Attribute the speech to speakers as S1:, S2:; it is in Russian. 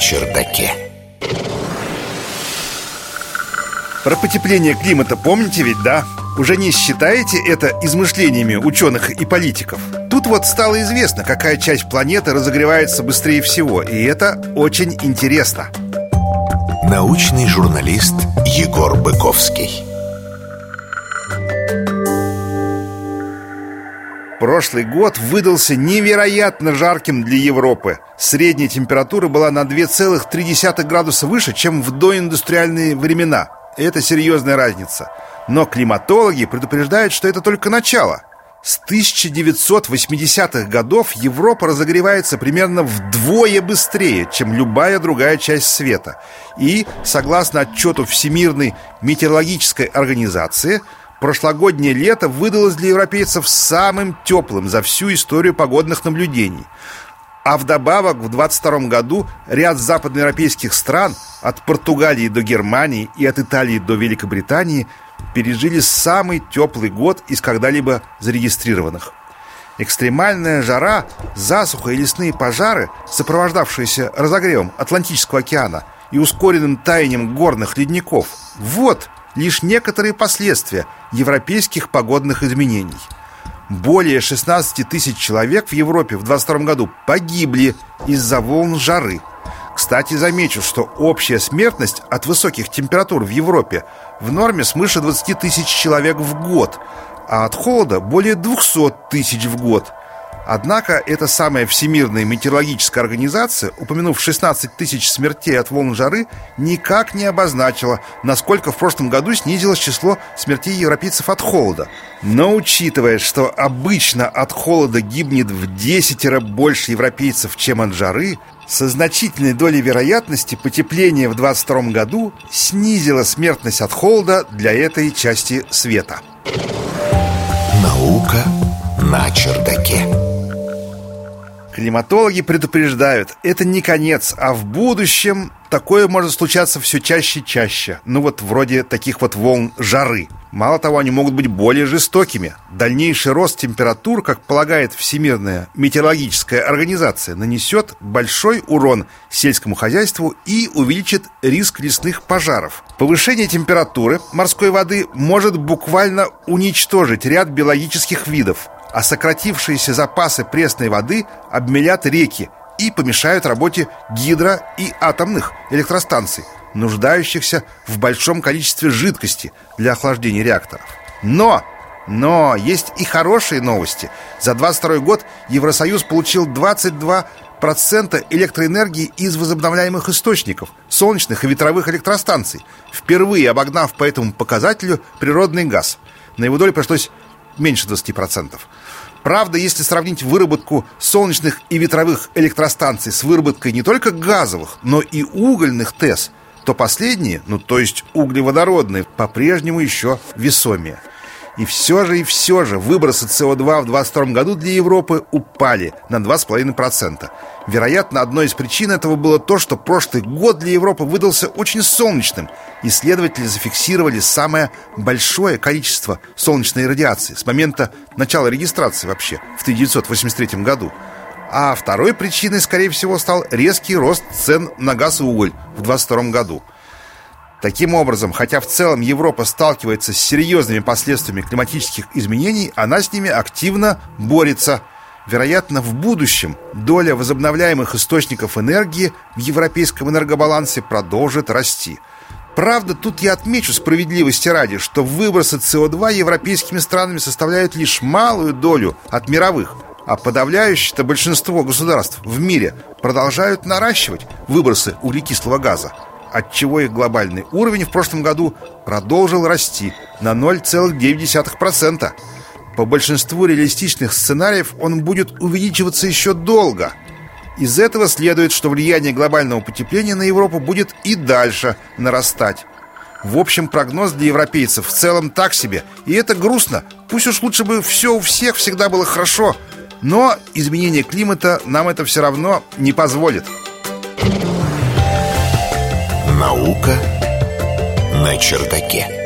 S1: чердаке.
S2: Про потепление климата помните ведь, да? Уже не считаете это измышлениями ученых и политиков? Тут вот стало известно, какая часть планеты разогревается быстрее всего, и это очень интересно.
S1: Научный журналист Егор Быковский.
S2: Прошлый год выдался невероятно жарким для Европы. Средняя температура была на 2,3 градуса выше, чем в доиндустриальные времена. Это серьезная разница. Но климатологи предупреждают, что это только начало. С 1980-х годов Европа разогревается примерно вдвое быстрее, чем любая другая часть света. И, согласно отчету Всемирной метеорологической организации, прошлогоднее лето выдалось для европейцев самым теплым за всю историю погодных наблюдений. А вдобавок в 22 году ряд западноевропейских стран, от Португалии до Германии и от Италии до Великобритании, пережили самый теплый год из когда-либо зарегистрированных. Экстремальная жара, засуха и лесные пожары, сопровождавшиеся разогревом Атлантического океана и ускоренным таянием горных ледников – вот лишь некоторые последствия европейских погодных изменений – более 16 тысяч человек в Европе в 22 году погибли из-за волн жары. Кстати, замечу, что общая смертность от высоких температур в Европе в норме свыше 20 тысяч человек в год, а от холода более 200 тысяч в год – Однако эта самая Всемирная метеорологическая организация, упомянув 16 тысяч смертей от волн жары, никак не обозначила, насколько в прошлом году снизилось число смертей европейцев от холода. Но учитывая, что обычно от холода гибнет в десятеро больше европейцев, чем от жары, со значительной долей вероятности потепление в 2022 году снизило смертность от холода для этой части света.
S1: Наука на чердаке.
S2: Климатологи предупреждают, это не конец, а в будущем такое может случаться все чаще и чаще. Ну вот вроде таких вот волн жары. Мало того, они могут быть более жестокими. Дальнейший рост температур, как полагает Всемирная метеорологическая организация, нанесет большой урон сельскому хозяйству и увеличит риск лесных пожаров. Повышение температуры морской воды может буквально уничтожить ряд биологических видов, а сократившиеся запасы пресной воды обмелят реки и помешают работе гидро- и атомных электростанций, нуждающихся в большом количестве жидкости для охлаждения реакторов. Но, но есть и хорошие новости. За 22 год Евросоюз получил 22 процента электроэнергии из возобновляемых источников, солнечных и ветровых электростанций, впервые обогнав по этому показателю природный газ. На его долю пришлось меньше 20%. Правда, если сравнить выработку солнечных и ветровых электростанций с выработкой не только газовых, но и угольных ТЭС, то последние, ну то есть углеводородные, по-прежнему еще весомее. И все же, и все же выбросы СО2 в 2022 году для Европы упали на 2,5%. Вероятно, одной из причин этого было то, что прошлый год для Европы выдался очень солнечным. Исследователи зафиксировали самое большое количество солнечной радиации с момента начала регистрации вообще в 1983 году. А второй причиной, скорее всего, стал резкий рост цен на газ и уголь в 2022 году – Таким образом, хотя в целом Европа сталкивается с серьезными последствиями климатических изменений, она с ними активно борется. Вероятно, в будущем доля возобновляемых источников энергии в европейском энергобалансе продолжит расти. Правда, тут я отмечу справедливости ради, что выбросы СО2 европейскими странами составляют лишь малую долю от мировых, а подавляющее большинство государств в мире продолжают наращивать выбросы углекислого газа отчего их глобальный уровень в прошлом году продолжил расти на 0,9%. По большинству реалистичных сценариев он будет увеличиваться еще долго. Из этого следует, что влияние глобального потепления на Европу будет и дальше нарастать. В общем, прогноз для европейцев в целом так себе. И это грустно. Пусть уж лучше бы все у всех всегда было хорошо. Но изменение климата нам это все равно не позволит.
S1: Наука на чердаке.